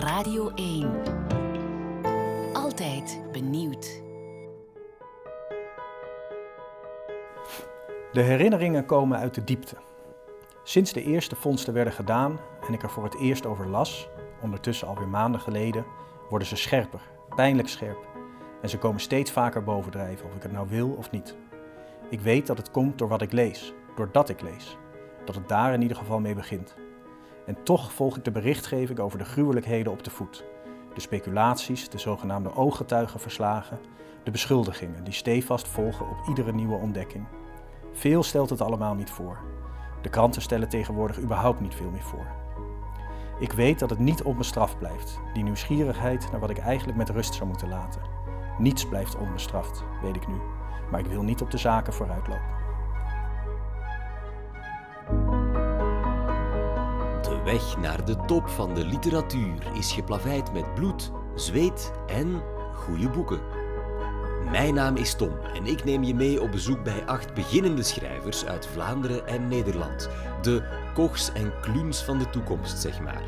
Radio 1. Altijd benieuwd. De herinneringen komen uit de diepte. Sinds de eerste vondsten werden gedaan en ik er voor het eerst over las, ondertussen alweer maanden geleden, worden ze scherper, pijnlijk scherp. En ze komen steeds vaker bovendrijven, of ik het nou wil of niet. Ik weet dat het komt door wat ik lees, doordat ik lees. Dat het daar in ieder geval mee begint. En toch volg ik de berichtgeving over de gruwelijkheden op de voet. De speculaties, de zogenaamde ooggetuigenverslagen, de beschuldigingen die stevast volgen op iedere nieuwe ontdekking. Veel stelt het allemaal niet voor. De kranten stellen tegenwoordig überhaupt niet veel meer voor. Ik weet dat het niet onbestraft blijft, die nieuwsgierigheid naar wat ik eigenlijk met rust zou moeten laten. Niets blijft onbestraft, weet ik nu, maar ik wil niet op de zaken vooruitlopen. Weg naar de top van de literatuur is geplaveid met bloed, zweet en goede boeken. Mijn naam is Tom en ik neem je mee op bezoek bij acht beginnende schrijvers uit Vlaanderen en Nederland. De Kochs en Kluns van de toekomst, zeg maar.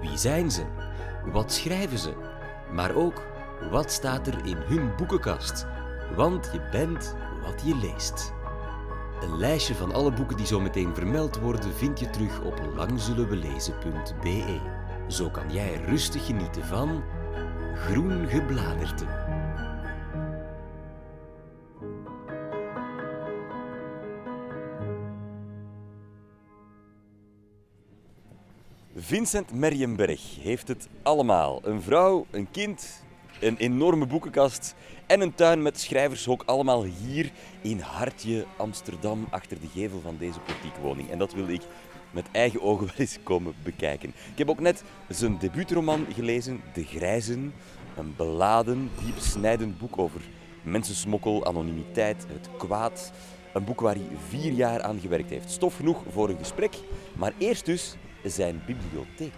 Wie zijn ze? Wat schrijven ze? Maar ook, wat staat er in hun boekenkast? Want je bent wat je leest. Een lijstje van alle boeken die zo meteen vermeld worden vind je terug op langzullenwelezen.be. Zo kan jij rustig genieten van groen gebladerte. Vincent Merjenberg heeft het allemaal. Een vrouw, een kind, een enorme boekenkast en een tuin met schrijvershok. Allemaal hier in Hartje, Amsterdam, achter de gevel van deze portiekwoning. En dat wil ik met eigen ogen wel eens komen bekijken. Ik heb ook net zijn debuutroman gelezen, De Grijzen. Een beladen, diepsnijdend boek over mensensmokkel, anonimiteit, het kwaad. Een boek waar hij vier jaar aan gewerkt heeft. Stof genoeg voor een gesprek, maar eerst dus zijn bibliotheek.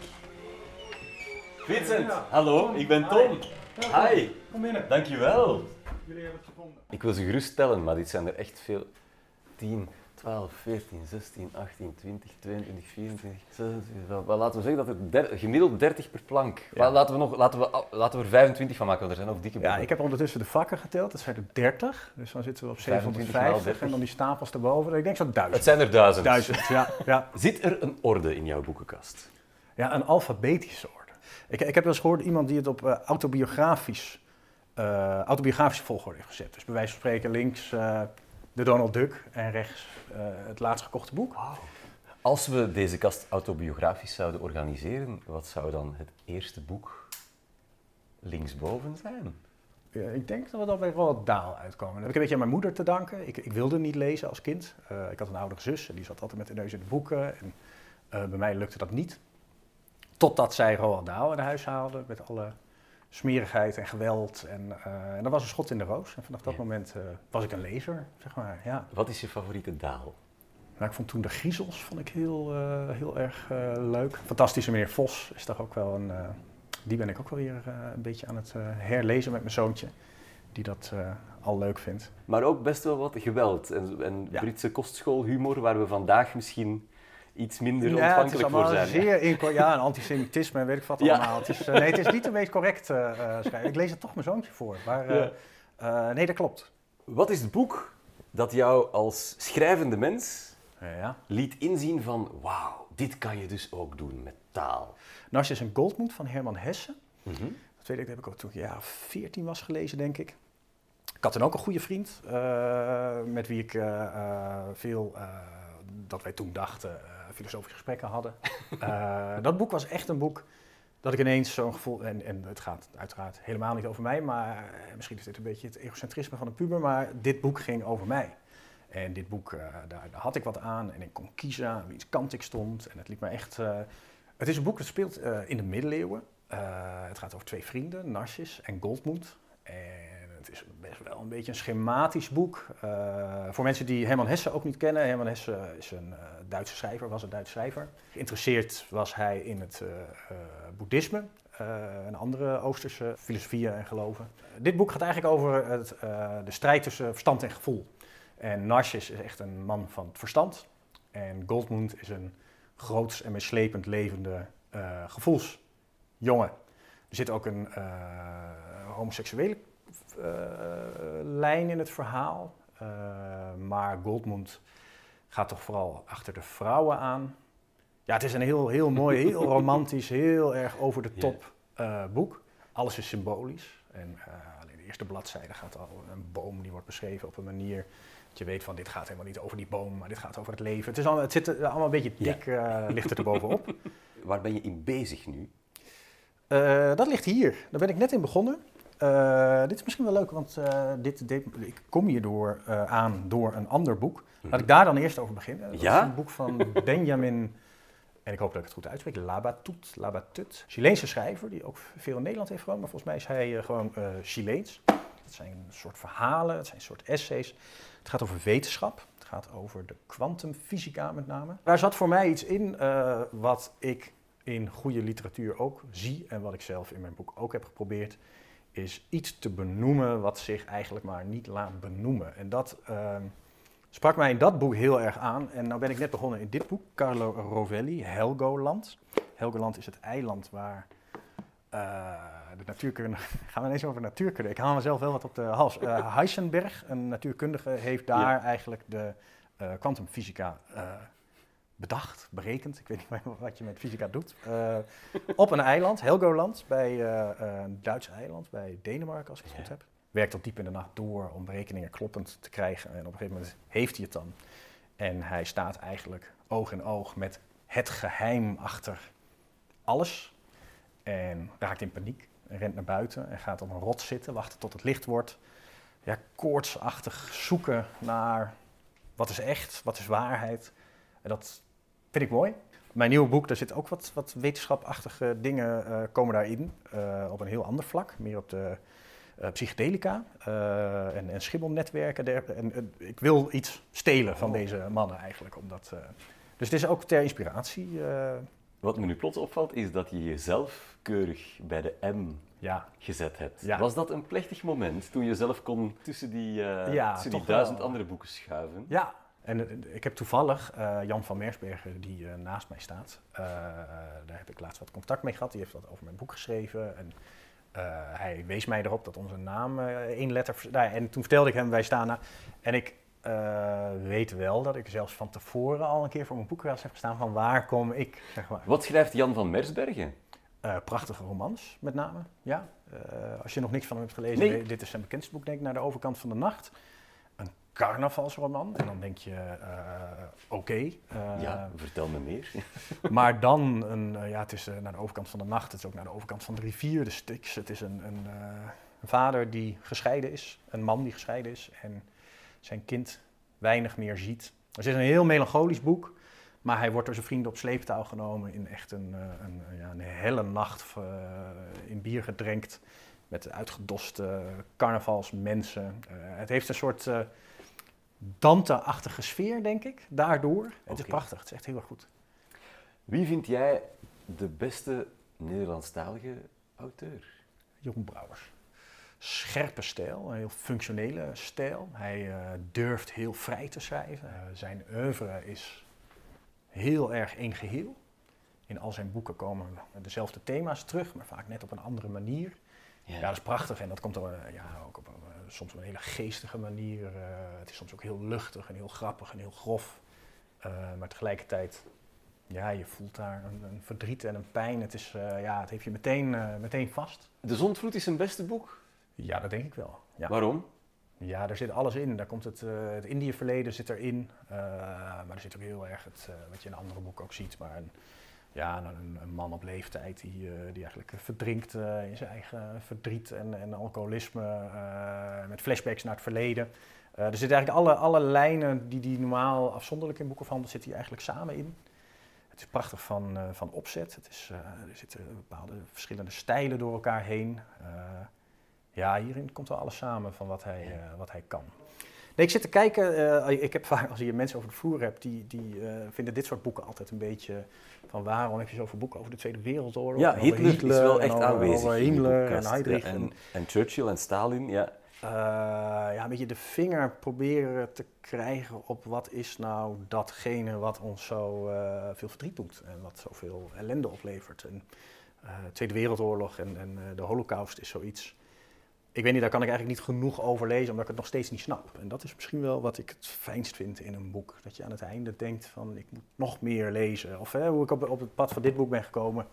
Vincent, hallo, ik ben Tom. Hi. Kom binnen. Dankjewel. Jullie hebben het gevonden. Ik wil ze gerust tellen, maar dit zijn er echt veel. 10, 12, 14, 16, 18, 20, 22, 24, 26. Wel, wel, laten we zeggen dat het der- gemiddeld 30 per plank. Wel, laten, we nog, laten, we, laten we er 25 van maken, want er zijn ook dikke Ja, boeken. ik heb ondertussen de vakken geteld. Dat zijn er 30. Dus dan zitten we op 25 maal 750. 30. En dan die stapels erboven. Ik denk zo'n Het duizend. zijn er duizend. Duizend, ja. ja. Zit er een orde in jouw boekenkast? Ja, een alfabetische orde. Ik, ik heb wel eens gehoord iemand die het op eh, autobiografisch, eh, autobiografische volgorde heeft gezet. Dus bij wijze van spreken links eh, de Donald Duck en rechts het laatst gekochte boek. Als we deze kast autobiografisch zouden organiseren, wat zou dan het eerste boek linksboven zijn? Ja, ik denk dat we dan bij Roald Dahl uitkomen. Dat heb ik een beetje aan mijn moeder te danken. Ik, ik wilde niet lezen als kind. Ik had een oudere zus en die zat altijd met de neus in de boeken. En, bij mij lukte dat niet. Totdat zij Roald Dahl in huis haalde met alle smerigheid en geweld. En, eh, en dat was een schot in de roos. En vanaf dat Ja. moment eh, was ik een lezer, zeg maar. Ja. Wat is je favoriete daal? Maar ik vond toen de griezels vond ik heel, eh, heel erg leuk. Fantastische meneer Vos is toch ook wel een... die ben ik ook wel weer een beetje aan het herlezen met mijn zoontje. Die dat al leuk vindt. Maar ook best wel wat geweld en, en Ja. Britse kostschoolhumor, waar we vandaag misschien iets minder Ja, ontvankelijk voor zijn. zeer inco- ja, en antisemitisme en weet ik wat Ja. allemaal. Het is, eh, nee, het is niet de meest correct eh, eh, schrijven. Ik lees het toch mijn zoontje voor. Maar nee, dat klopt. Wat is het boek dat jou als schrijvende mens ja. liet inzien van wauw, dit kan je dus ook doen met taal? Narcissus en Goldmoed van Herman Hesse. Mhm. Dat weet ik, dat heb ik ook toen ik ja, 14 was gelezen, denk ik. Ik had toen ook een goede vriend, met wie ik veel, dat wij toen dachten, filosofische gesprekken hadden. Eh, dat boek was echt een boek dat ik ineens zo'n gevoel, en, en het gaat uiteraard helemaal niet over mij, maar eh, misschien is dit een beetje het egocentrisme van een puber, maar dit boek ging over mij. En dit boek, eh, daar, had ik wat aan en ik kon kiezen aan wiens kant ik stond. En het liet me echt... eh, het is een boek dat speelt eh, in de middeleeuwen. Eh, het gaat over twee vrienden, Narcis en Goldmoed. En het is best wel een beetje een schematisch boek. Eh, voor mensen die Herman Hesse ook niet kennen. Herman Hesse is een eh, Duitse schrijver, was een Duitse schrijver. Geïnteresseerd was hij in het eh, boeddhisme en andere Oosterse filosofieën en geloven. dit boek gaat eigenlijk over het, de strijd tussen verstand en gevoel. En Narcis is echt een man van het verstand. En Goldmund is een groots en meeslepend levende eh, gevoelsmens. jongen. Er zit ook een homoseksuele lijn in het verhaal. Eh, maar Goldmund gaat toch vooral achter de vrouwen aan. Ja, het is een heel, heel mooi, heel romantisch, heel erg over de top eh, boek. Alles is symbolisch. En eh, alleen de eerste bladzijde gaat al een boom die wordt beschreven op een manier dat je weet van dit gaat helemaal niet over die boom, maar dit gaat over het leven. Het, is allemaal, het zit er allemaal een beetje dik, eh, ligt het er bovenop. Waar ben je in bezig nu? Eh, dat ligt hier. Daar ben ik net in begonnen. Eh, dit is misschien wel leuk, want eh, dit, dit, ik kom hierdoor eh, aan door een ander boek. Laat ik daar dan eerst over beginnen. Dat Ja? is een boek van Benjamin, en ik hoop dat ik het goed uitspreek, Labatut. Labatut. Chileense schrijver, die ook veel in Nederland heeft gewoond, maar volgens mij is hij gewoon Chileens. Het zijn een soort verhalen, het zijn een soort essays. Het gaat over wetenschap. Het gaat over de kwantumfysica met name. Daar zat voor mij iets in wat ik in goede literatuur ook zie en wat ik zelf in mijn boek ook heb geprobeerd, is iets te benoemen wat zich eigenlijk maar niet laat benoemen. En dat ehm, sprak mij in dat boek heel erg aan. En nou ben ik net begonnen in dit boek, Carlo Rovelli, Helgoland. Helgoland is het eiland waar eh, de natuurkunde... Gaan we ineens over natuurkunde? Ik haal mezelf wel wat op de hals. Eh Heisenberg, een natuurkundige, heeft daar eigenlijk de eh, kwantumfysica bedacht, berekend. Ik weet niet meer wat je met fysica doet. Eh, op een eiland, Helgoland, bij eh, eh, een Duits eiland, bij Denemarken, als ik het Ja. goed heb. Werkt tot diep in de nacht door om berekeningen kloppend te krijgen. En op een gegeven moment heeft hij het dan. En hij staat eigenlijk oog in oog met het geheim achter alles. En raakt in paniek en rent naar buiten en gaat op een rot zitten, wachten tot het licht wordt. Ja, koortsachtig zoeken naar wat is echt, wat is waarheid. En dat vind ik mooi. Mijn nieuwe boek, daar zitten ook wat, wat wetenschapachtige dingen eh, komen daarin. eh, op een heel ander vlak, meer op de eh, psychedelica en, en schibbelnetwerken. der- En, ik wil iets stelen van Oh. deze mannen eigenlijk. Omdat, dus het is ook ter inspiratie. Wat me nu plots opvalt, is dat je jezelf keurig bij de M ja, gezet hebt. Ja. Was dat een plechtig moment toen je zelf kon tussen die, Ja, tussen die duizend wel. andere boeken schuiven? Ja, en eh, ik heb toevallig eh, Jan van Meersbergen, die eh, naast mij staat. daar heb ik laatst wat contact mee gehad. Die heeft wat over mijn boek geschreven. En hij wees mij erop dat onze naam één letter... Nou, en toen vertelde ik hem, wij staan... na- en ik weet wel dat ik zelfs van tevoren al een keer voor mijn boekenkast heb gestaan... van waar kom ik, zeg maar. Wat schrijft Jan van Mersbergen? Prachtige romans, met name. Ja. Als je nog niks van hem hebt gelezen, Nee. dit is zijn bekendste boek, denk ik, Naar de overkant van de nacht. Een carnavalsroman. En dan denk je, eh, oké. eh, ja, vertel me meer. maar dan, een, eh, ja, het is naar de overkant van de nacht, het is ook naar de overkant van de rivier, de Styx. Het is een, een, een vader die gescheiden is, een man die gescheiden is en zijn kind weinig meer ziet. Het is een heel melancholisch boek, maar hij wordt door zijn vrienden op sleeptouw genomen in echt een, een, ja, een helle nacht in bier gedrenkt met uitgedoste carnavalsmensen. Eh, het heeft een soort eh, Dante-achtige sfeer, denk ik, daardoor. Het is prachtig, het is echt heel erg goed. Wie vind jij de beste Nederlandstalige auteur? Jeroen Brouwers. Scherpe stijl, een heel functionele stijl. Hij eh, durft heel vrij te schrijven. Zijn oeuvre is heel erg één geheel. In al zijn boeken komen dezelfde thema's terug, maar vaak net op een andere manier. Ja, dat is prachtig en dat komt er eh, ja, ook op een, eh, soms op een hele geestige manier. Eh, het is soms ook heel luchtig en heel grappig en heel grof. Maar tegelijkertijd, ja, je voelt daar een, een verdriet en een pijn. Het, is, ja, het heeft je meteen, meteen vast. De Zondvloed is zijn beste boek. Ja, dat denk ik wel. Ja, Waarom? ja daar zit alles in. Daar komt het, eh het Indië-verleden zit erin. Eh, maar er zit ook heel erg het, wat je in andere boeken ook ziet. Maar een, ja, een, een man op leeftijd die, eh, die eigenlijk verdrinkt eh, in zijn eigen verdriet en, en alcoholisme. eh, met flashbacks naar het verleden. Eh, er zitten eigenlijk alle, alle lijnen die, die normaal afzonderlijk in boeken van, zitten hier eigenlijk samen in. Het is prachtig van, eh, van opzet. Het is, eh, er zitten bepaalde verschillende stijlen door elkaar heen. Eh, ja, hierin komt wel alles samen van wat hij, eh, wat hij kan. Nee, ik zit te kijken. eh, ik heb vaak, als je mensen over de vloer hebt, die, die eh, vinden dit soort boeken altijd een beetje van waarom heb je zoveel boeken over de Tweede Wereldoorlog? Ja, Hitler, is wel echt over- aanwezig. Over Himmler en. Heydrich. En, en, en Churchill en Stalin, ja. eh, ja, een beetje de vinger proberen te krijgen op wat is nou datgene wat ons zo veel verdriet doet en wat zoveel ellende oplevert. En Tweede Wereldoorlog en, en de Holocaust is zoiets. Ik weet niet, daar kan ik eigenlijk niet genoeg over lezen, omdat ik het nog steeds niet snap. En dat is misschien wel wat ik het fijnst vind in een boek. Dat je aan het einde denkt van, ik moet nog meer lezen. Of hè, hoe ik op, op het pad van dit boek ben gekomen,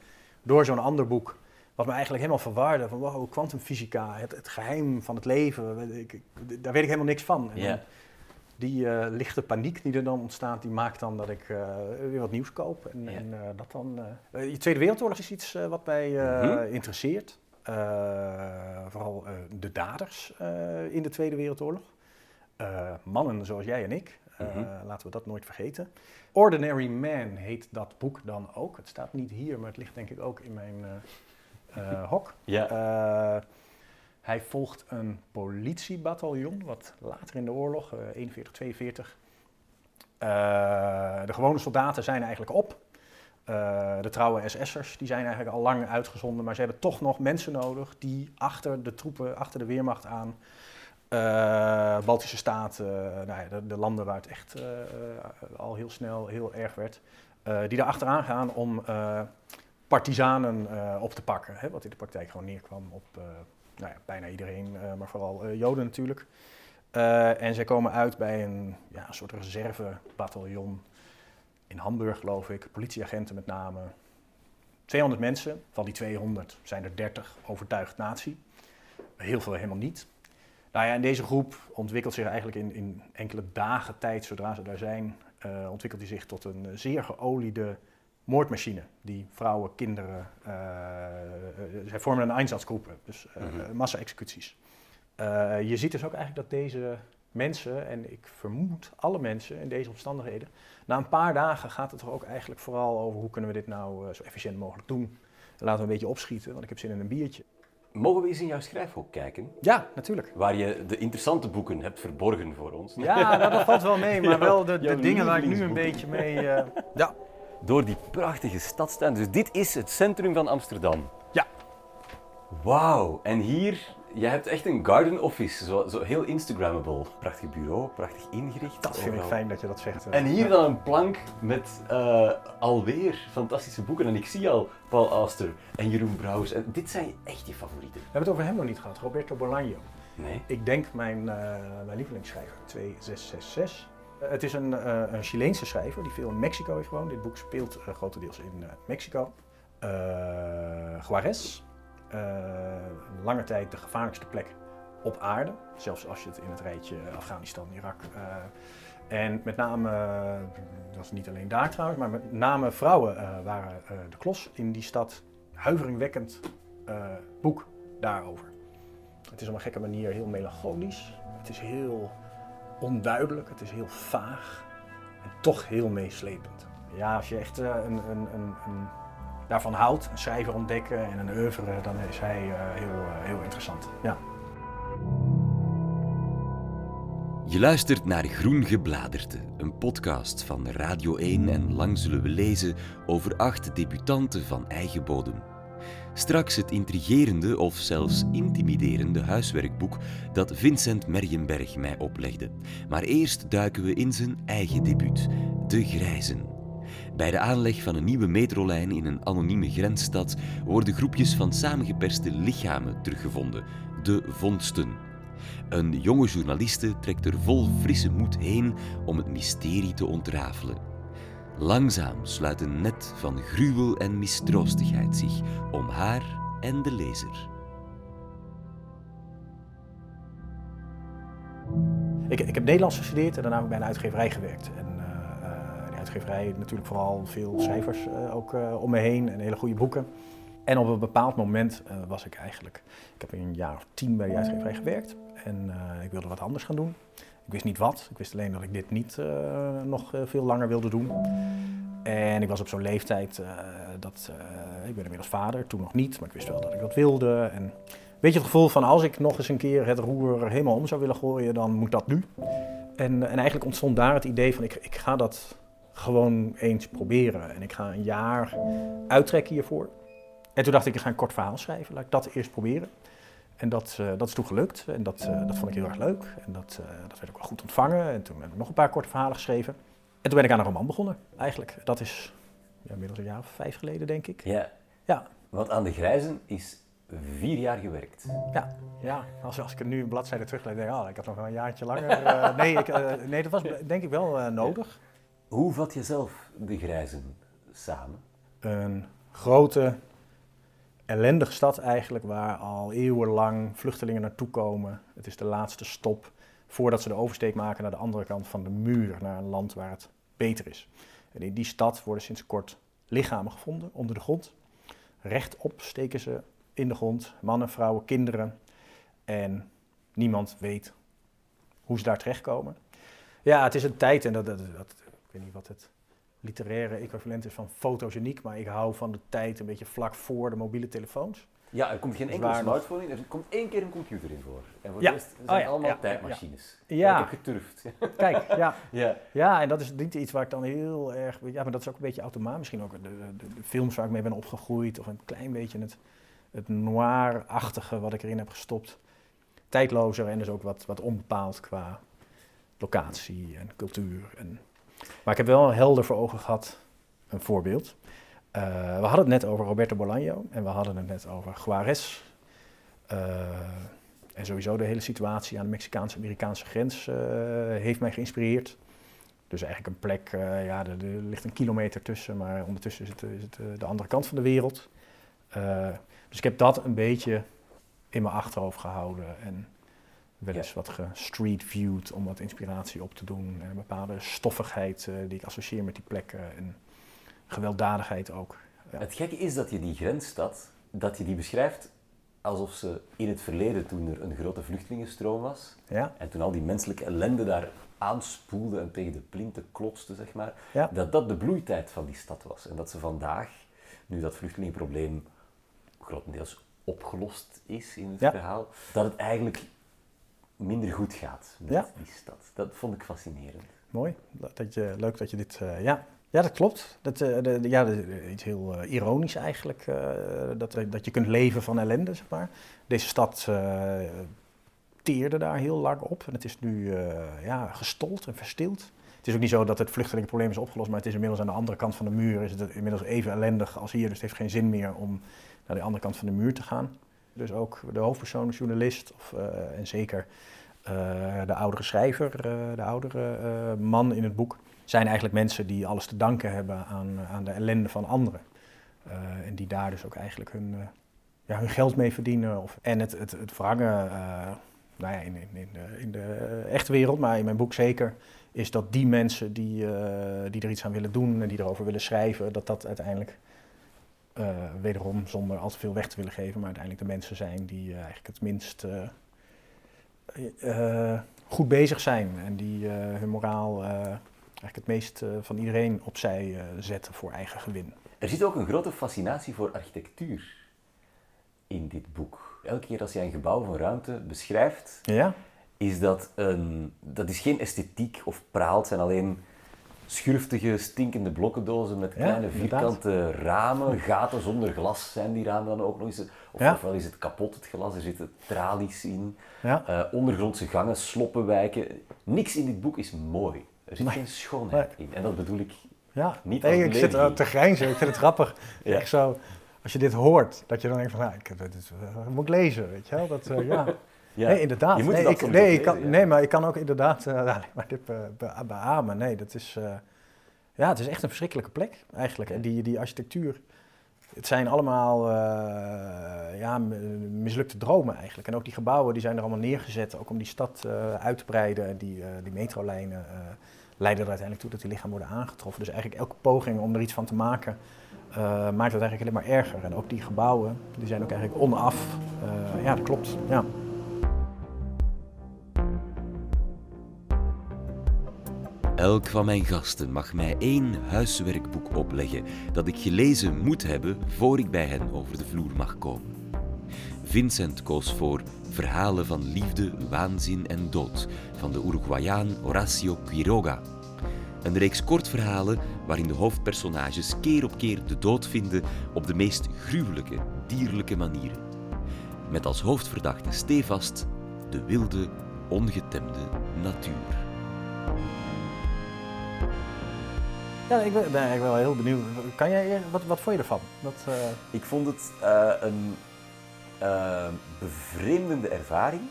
door zo'n ander boek. Wat me eigenlijk helemaal verwarde. Van wow, kwantumfysica, het, het, geheim van het leven. Ik, daar weet ik helemaal niks van. En. Die uh, lichte paniek die er dan ontstaat, die maakt dan dat ik uh, weer wat nieuws koop. En, en uh, dat dan. de Tweede Wereldoorlog is iets wat mij Mhm. interesseert. Vooral de daders in de Tweede Wereldoorlog. mannen zoals jij en ik. Mhm. Laten we dat nooit vergeten. Ordinary Man heet dat boek dan ook. Het staat niet hier, maar het ligt denk ik ook in mijn hok. Ja. Hij volgt een politiebataljon, wat later in de oorlog, uh, 41, 42. Uh, de gewone soldaten zijn eigenlijk op. Uh, de trouwe SS'ers die zijn eigenlijk al lang uitgezonden, maar ze hebben toch nog mensen nodig die achter de troepen, achter de weermacht aan, uh, Baltische Staten, nou ja, de, de, landen waar het echt al heel snel heel erg werd, die daar achteraan gaan om partizanen op te pakken. Hè, wat in de praktijk gewoon neerkwam op nou ja, bijna iedereen, maar vooral Joden natuurlijk. En zij komen uit bij een, ja, soort reservebataljon in Hamburg, geloof ik. Politieagenten met name. 200 mensen, van die 200 zijn er 30 overtuigd nazi. Heel veel helemaal niet. Nou ja, en deze groep ontwikkelt zich eigenlijk in, in enkele dagen tijd, zodra ze daar zijn, uh, ontwikkelt hij zich tot een zeer geoliede moordmachine. Die vrouwen, kinderen, uh, zij vormen een Einsatzgroepen, dus uh, Mhm. massa-executies. Je ziet dus ook eigenlijk dat deze mensen, en ik vermoed alle mensen in deze omstandigheden, na een paar dagen gaat het er ook eigenlijk vooral over hoe kunnen we dit nou uh, zo efficiënt mogelijk doen. Laten we een beetje opschieten, want ik heb zin in een biertje. Mogen we eens in jouw schrijfhoek kijken? Ja, natuurlijk. Waar je de interessante boeken hebt verborgen voor ons. Ja, nou, dat valt wel mee, maar wel de, dingen waar ik nu een beetje mee... eh, ja. Door die prachtige stadstuin. Dus dit is het centrum van Amsterdam. Ja. Wauw. En hier, je hebt echt een garden office. Zo, zo heel Instagrammable. Prachtig bureau, prachtig ingericht. Dat vind ik fijn dat je dat zegt. En hier dan een plank met eh, alweer fantastische boeken. En ik zie al Paul Auster en Jeroen Brouwers. En dit zijn echt je favorieten. We hebben het over hem nog niet gehad, Roberto Bolaño. Nee? Ik denk mijn, eh, mijn lievelingsschrijver, 2666. Eh, het is een, een Chileense schrijver die veel in Mexico heeft gewoond. Dit boek speelt grotendeels in Mexico. Juarez, lange tijd de gevaarlijkste plek op aarde. Zelfs als je het in het rijtje Afghanistan, Irak. eh, en met name, eh, dat is niet alleen daar trouwens, maar met name vrouwen eh, waren eh, de klos in die stad. Huiveringwekkend eh, boek daarover. Het is op een gekke manier heel melancholisch. Het is heel onduidelijk, het is heel vaag en toch heel meeslepend. Ja, als je echt eh, een, een, een, een daarvan houdt, een schrijver ontdekken en een oeuvre, dan is hij eh, heel, eh, heel interessant. Ja. Je luistert naar Groen Gebladerte, een podcast van Radio 1 en lang zullen we lezen over acht debutanten van eigen bodem. Straks het intrigerende of zelfs intimiderende huiswerkboek dat Vincent Merjenberg mij oplegde. Maar eerst duiken we in zijn eigen debuut, De Grijzen. Bij de aanleg van een nieuwe metrolijn in een anonieme grensstad worden groepjes van samengeperste lichamen teruggevonden, de vondsten. Een jonge journaliste trekt er vol frisse moed heen om het mysterie te ontrafelen. Langzaam sluit een net van gruwel en mistroostigheid zich om haar en de lezer. Ik, ik heb Nederlands gestudeerd en daarna heb ik bij een uitgeverij gewerkt. Uitgeverij natuurlijk vooral veel schrijvers eh, ook eh, om me heen en hele goede boeken. En op een bepaald moment eh, was ik eigenlijk, ik heb een jaar of tien bij die uitgeverij gewerkt en ik wilde wat anders gaan doen. Ik wist niet wat, ik wist alleen dat ik dit niet nog veel langer wilde doen. En ik was op zo'n leeftijd dat, ik ben inmiddels vader, toen nog niet, maar ik wist wel dat ik dat wilde. En weet je het gevoel van als ik nog eens een keer het roer helemaal om zou willen gooien, dan moet dat nu. En, en eigenlijk ontstond daar het idee van ik, ik ga dat gewoon eens proberen. En ik ga een jaar uittrekken hiervoor. En toen dacht ik, ik ga een kort verhaal schrijven. Laat ik dat eerst proberen. En dat, eh, dat is toen gelukt. En dat, eh, dat vond ik heel erg leuk. En dat, eh, dat werd ook wel goed ontvangen. En toen heb ik nog een paar korte verhalen geschreven. En toen ben ik aan een roman begonnen, eigenlijk. Dat is ja, inmiddels een jaar of vijf geleden, denk ik. Ja. Ja. Want aan de grijzen is vier jaar gewerkt. Ja, ja. Als, als ik er nu een bladzijde teruglees, denk ik, oh, ik had nog wel een jaartje langer. nee, ik, nee, dat was denk ik wel nodig. Hoe vat je zelf de grijzen samen? Een grote, ellendige stad eigenlijk, waar al eeuwenlang vluchtelingen naartoe komen. Het is de laatste stop voordat ze de oversteek maken naar de andere kant van de muur, naar een land waar het beter is. En in die stad worden sinds kort lichamen gevonden onder de grond. Rechtop steken ze in de grond, mannen, vrouwen, kinderen. En niemand weet hoe ze daar terechtkomen. Ja, het is een tijd, en dat, dat, weet niet wat het literaire equivalent is van fotogeniek, maar ik hou van de tijd een beetje vlak voor de mobiele telefoons. Ja, er komt geen Dus enkele smartphone in. Er komt één keer een computer in voor. En voor Ja. de rest zijn Oh ja, het allemaal ja, tijdmachines. Ja. Ik heb geturfd. Kijk, ja, ja. ja, en dat is niet iets waar ik dan heel erg. Ja, maar dat is ook een beetje automaat. Misschien ook de, de, de films waar ik mee ben opgegroeid, of een klein beetje het, het noir-achtige wat ik erin heb gestopt. Tijdlozer en dus ook wat, wat onbepaald qua locatie en cultuur. En, maar ik heb wel helder voor ogen gehad een voorbeeld. Eh, we hadden het net over Roberto Bolaño en we hadden het net over Juarez. Eh, en sowieso de hele situatie aan de Mexicaanse-Amerikaanse grens eh, heeft mij geïnspireerd. Dus eigenlijk een plek, ja, er, ligt een kilometer tussen, maar ondertussen is het, is het de andere kant van de wereld. Dus ik heb dat een beetje in mijn achterhoofd gehouden en wel eens wat gestreet-viewed om wat inspiratie op te doen. En een bepaalde stoffigheid eh, die ik associeer met die plekken en gewelddadigheid ook. Het gekke is dat je die grensstad, dat je die beschrijft alsof ze in het verleden, toen er een grote vluchtelingenstroom was, Ja, en toen al die menselijke ellende daar aanspoelde en tegen de plinten klotste, zeg maar, Ja. dat dat de bloeitijd van die stad was. En dat ze vandaag, nu dat vluchtelingenprobleem grotendeels opgelost is in het Ja. verhaal, dat het eigenlijk minder goed gaat met Ja. die stad. Dat vond ik fascinerend. Mooi. Dat je, leuk dat je dit. eh, ja. ja, dat klopt. Dat, eh, de, ja, de- iets heel eh, ironisch eigenlijk. dat, dat je kunt leven van ellende, zeg maar. Deze stad teerde daar heel lang op. En het is nu ja, gestold en verstild. Het is ook niet zo dat het vluchtelingenprobleem is opgelost, maar het is inmiddels aan de andere kant van de muur. Is het inmiddels even ellendig als hier. Dus het heeft geen zin meer om naar de andere kant van de muur te gaan. Dus ook de hoofdpersoon, journalist, of, eh, en zeker eh, de oudere schrijver, eh, de oudere man in het boek, zijn eigenlijk mensen die alles te danken hebben aan, aan de ellende van anderen. En die daar dus ook eigenlijk hun, ja, hun geld mee verdienen. Of, en het, het, het verhangen, nou ja, in, in, in, de, in de echte wereld, maar in mijn boek zeker, is dat die mensen die, die er iets aan willen doen en die erover willen schrijven, dat dat uiteindelijk wederom zonder al te veel weg te willen geven, maar uiteindelijk de mensen zijn die eh, eigenlijk het minst eh, eh, goed bezig zijn en die eh, hun moraal eh, eigenlijk het meest eh, van iedereen opzij eh, zetten voor eigen gewin. Er zit ook een grote fascinatie voor architectuur in dit boek. Elke keer als jij een gebouw of een ruimte beschrijft, Ja? is dat een... Dat is geen esthetiek of praal, het zijn alleen schurftige, stinkende blokkendozen met kleine vierkante ramen, gaten zonder glas zijn die ramen dan ook nog eens. Of, Ja. Ofwel is het kapot, het glas, er zitten tralies in, Ja? eh, ondergrondse gangen, sloppenwijken. Niks in dit boek is mooi. Er zit Nee. geen schoonheid in. En dat bedoel ik Ja, Niet als ik zit te grijnzen. Ik vind het grappig. Ja. Echt zo, als je dit hoort, dat je dan denkt van, nou, ik, eh, moet ik lezen, weet je wel? Dat, eh, ja. Ja. Nee, inderdaad. Je moet nee, ik, nee, ik kan, ja. nee, maar ik kan ook inderdaad eh, alleen maar dit be- be- beamen. Nee, dat is, eh, ja, het is echt een verschrikkelijke plek eigenlijk. En die, die architectuur, het zijn allemaal eh, ja, mislukte dromen eigenlijk. En ook die gebouwen, die zijn er allemaal neergezet, ook om die stad eh, uit te breiden. En die, eh, die metrolijnen eh, leiden er uiteindelijk toe dat die lichamen worden aangetroffen. Dus eigenlijk elke poging om er iets van te maken, eh, maakt het eigenlijk alleen maar erger. En ook die gebouwen, die zijn ook eigenlijk onaf. Eh, ja, dat klopt. Ja. Elk van mijn gasten mag mij één huiswerkboek opleggen dat ik gelezen moet hebben voor ik bij hen over de vloer mag komen. Vincent koos voor Verhalen van liefde, waanzin en dood van de Uruguayaan Horacio Quiroga. Een reeks kortverhalen waarin de hoofdpersonages keer op keer de dood vinden op de meest gruwelijke, dierlijke manieren. Met als hoofdverdachte stevast de wilde, ongetemde natuur. Ja, ik ben, ben ik wel heel benieuwd. Kan jij, wat, wat vond je ervan? Dat, eh, Ik vond het eh, een eh, bevreemdende ervaring.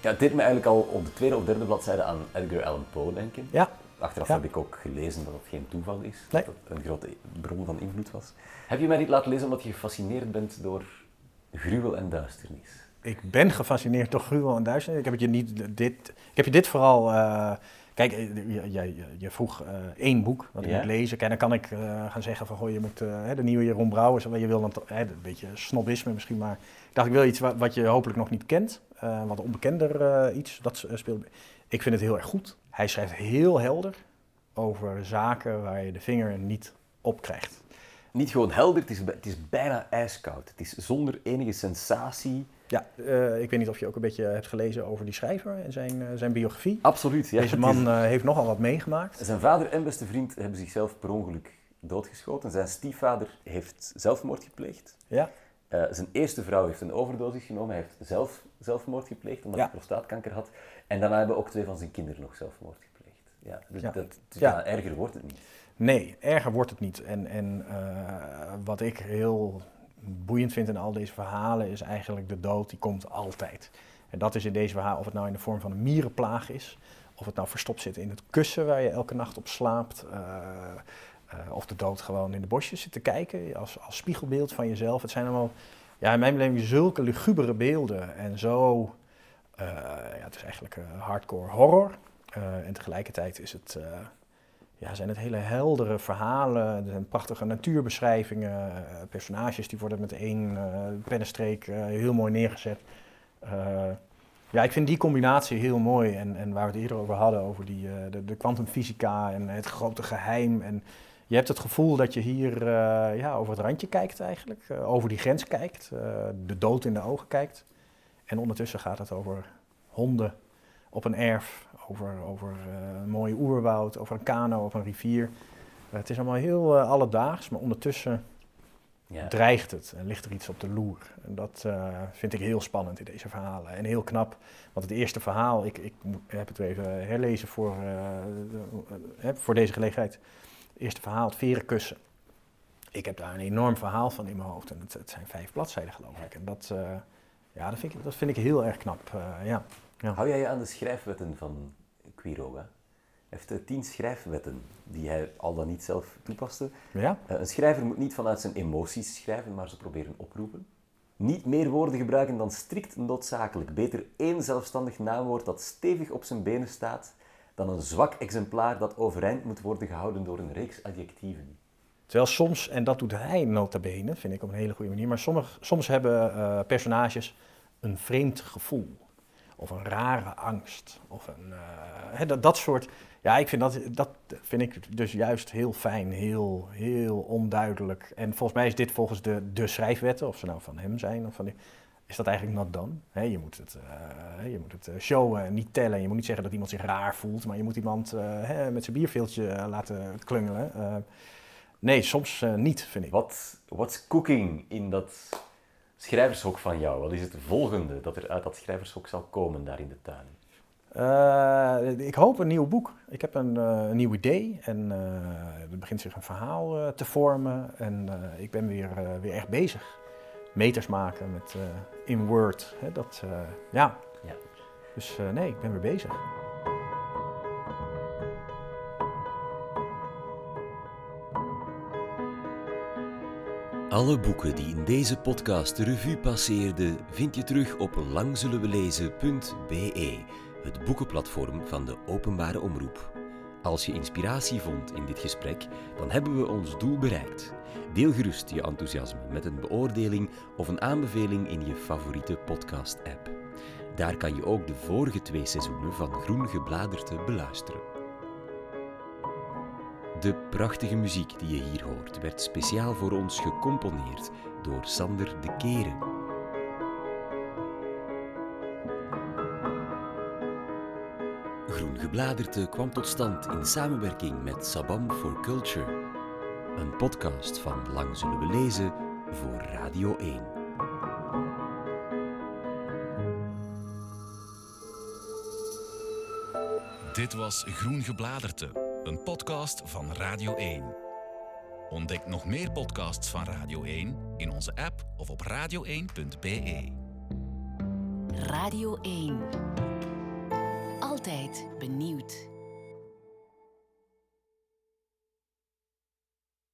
Ja, het deed me eigenlijk al op de tweede of derde bladzijde aan Edgar Allan Poe denken. ja, Achteraf Ja. heb ik ook gelezen dat het geen toeval is, Nee. dat het een grote bron van invloed was. Heb je mij dit laten lezen omdat je gefascineerd bent door gruwel en duisternis? ik ben gefascineerd door gruwel en duisternis. Ik heb, het je niet, dit, ik heb je dit vooral... kijk, eh, je, je, vroeg eh, één boek wat ik moet lezen. Kijk, dan kan ik eh, gaan zeggen van... Goh, je moet hè, de nieuwe Jeroen Brouwers... Je wil dan een beetje snobisme misschien, maar... Ik dacht, ik wil iets wat, je hopelijk nog niet kent. wat onbekender iets. Dat speelt... Ik vind het heel erg goed. Hij schrijft heel helder over zaken waar je de vinger niet op krijgt. Niet gewoon helder, het is, het is bijna ijskoud. Het is zonder enige sensatie. Ja, eh, ik weet niet of je ook een beetje hebt gelezen over die schrijver en zijn, eh, zijn biografie. Absoluut. Ja, Deze man eh, heeft nogal wat meegemaakt. Zijn vader en beste vriend hebben zichzelf per ongeluk doodgeschoten. Zijn stiefvader heeft zelfmoord gepleegd. Ja, zijn eerste vrouw heeft een overdosis genomen. Hij heeft zelf zelfmoord gepleegd omdat Ja. hij prostaatkanker had. En daarna hebben ook twee van zijn kinderen nog zelfmoord gepleegd. Ja, dus Ja. Dat, dus Ja. erger wordt het niet. nee, erger wordt het niet. En, en wat ik heel boeiend vind in al deze verhalen is eigenlijk de dood, die komt altijd. En dat is in deze verhaal, of het nou in de vorm van een mierenplaag is, of het nou verstopt zit in het kussen waar je elke nacht op slaapt, eh, eh, of de dood gewoon in de bosjes zit te kijken als, als spiegelbeeld van jezelf. Het zijn allemaal, ja, in mijn beleving zulke lugubere beelden en zo, eh, ja, het is eigenlijk hardcore horror. En tegelijkertijd is het, ja, zijn het hele heldere verhalen, er zijn prachtige natuurbeschrijvingen, eh, personages die worden met één eh pennenstreek eh, heel mooi neergezet. Ja, ik vind die combinatie heel mooi. En, en waar we het eerder over hadden, over die, de, kwantumfysica en het grote geheim. En je hebt het gevoel dat je hier ja, over het randje kijkt eigenlijk, over die grens kijkt, de dood in de ogen kijkt. En ondertussen gaat het over honden op een erf, over, over eh, een mooie oerwoud, over een kano op een rivier. Eh, het is allemaal heel eh, alledaags, maar ondertussen Ja. dreigt het en ligt er iets op de loer. En dat vind ik heel spannend in deze verhalen. En heel knap, want het eerste verhaal, ik, ik heb het even herlezen voor, de- voor deze gelegenheid. Het eerste verhaal, het verenkussen. Ik heb daar een enorm verhaal van in mijn hoofd. En het, het zijn vijf bladzijden geloof ik. En dat, ja, dat, vind ik, dat vind ik heel erg knap. ja. Ja. Hou jij je aan de schrijfwetten van Quiroga? Hij heeft eh, tien schrijfwetten die hij al dan niet zelf toepaste. ja? Eh, een schrijver moet niet vanuit zijn emoties schrijven, maar ze proberen oproepen. Niet meer woorden gebruiken dan strikt noodzakelijk. Beter één zelfstandig naamwoord dat stevig op zijn benen staat, dan een zwak exemplaar dat overeind moet worden gehouden door een reeks adjectieven. Terwijl soms, en dat doet hij nota bene, vind ik op een hele goede manier, maar sommig, soms hebben eh, personages een vreemd gevoel. Of een rare angst. Of een, eh, dat, dat soort. Ja, ik vind dat, dat vind ik dus juist heel fijn, heel, heel onduidelijk. En volgens mij is dit volgens de, de schrijfwetten, of ze nou van hem zijn, of van die, is dat eigenlijk not. Hè, je moet het, eh, je moet het eh, showen en niet tellen. Je moet niet zeggen dat iemand zich raar voelt, maar je moet iemand met zijn bierveeltje laten klungelen. Nee, soms niet, vind ik. Wat what's cooking in dat schrijvershok van jou? Wat is het volgende dat er uit dat schrijvershok zal komen daar in de tuin? Eh, ik hoop een nieuw boek. Ik heb een, eh, een nieuw idee en eh, er begint zich een verhaal te vormen. En ik ben weer, weer echt bezig. Meters maken met in Word. Hè, dat, ja. Ja. Dus nee, ik ben weer bezig. Alle boeken die in deze podcast de revue passeerden, vind je terug op langzullenwelezen.be, het boekenplatform van de openbare omroep. Als je inspiratie vond in dit gesprek, dan hebben we ons doel bereikt. Deel gerust je enthousiasme met een beoordeling of een aanbeveling in je favoriete podcast-app. Daar kan je ook de vorige twee seizoenen van Groen Gebladerte beluisteren. De prachtige muziek die je hier hoort werd speciaal voor ons gecomponeerd door Sander de Keren. Groen Gebladerte kwam tot stand in samenwerking met Sabam for Culture. Een podcast van Lang Zullen We Lezen voor Radio 1. Dit was Groen Gebladerte, een podcast van Radio 1. Ontdek nog meer podcasts van Radio 1 in onze app of op radio1.be. Radio 1. Altijd benieuwd.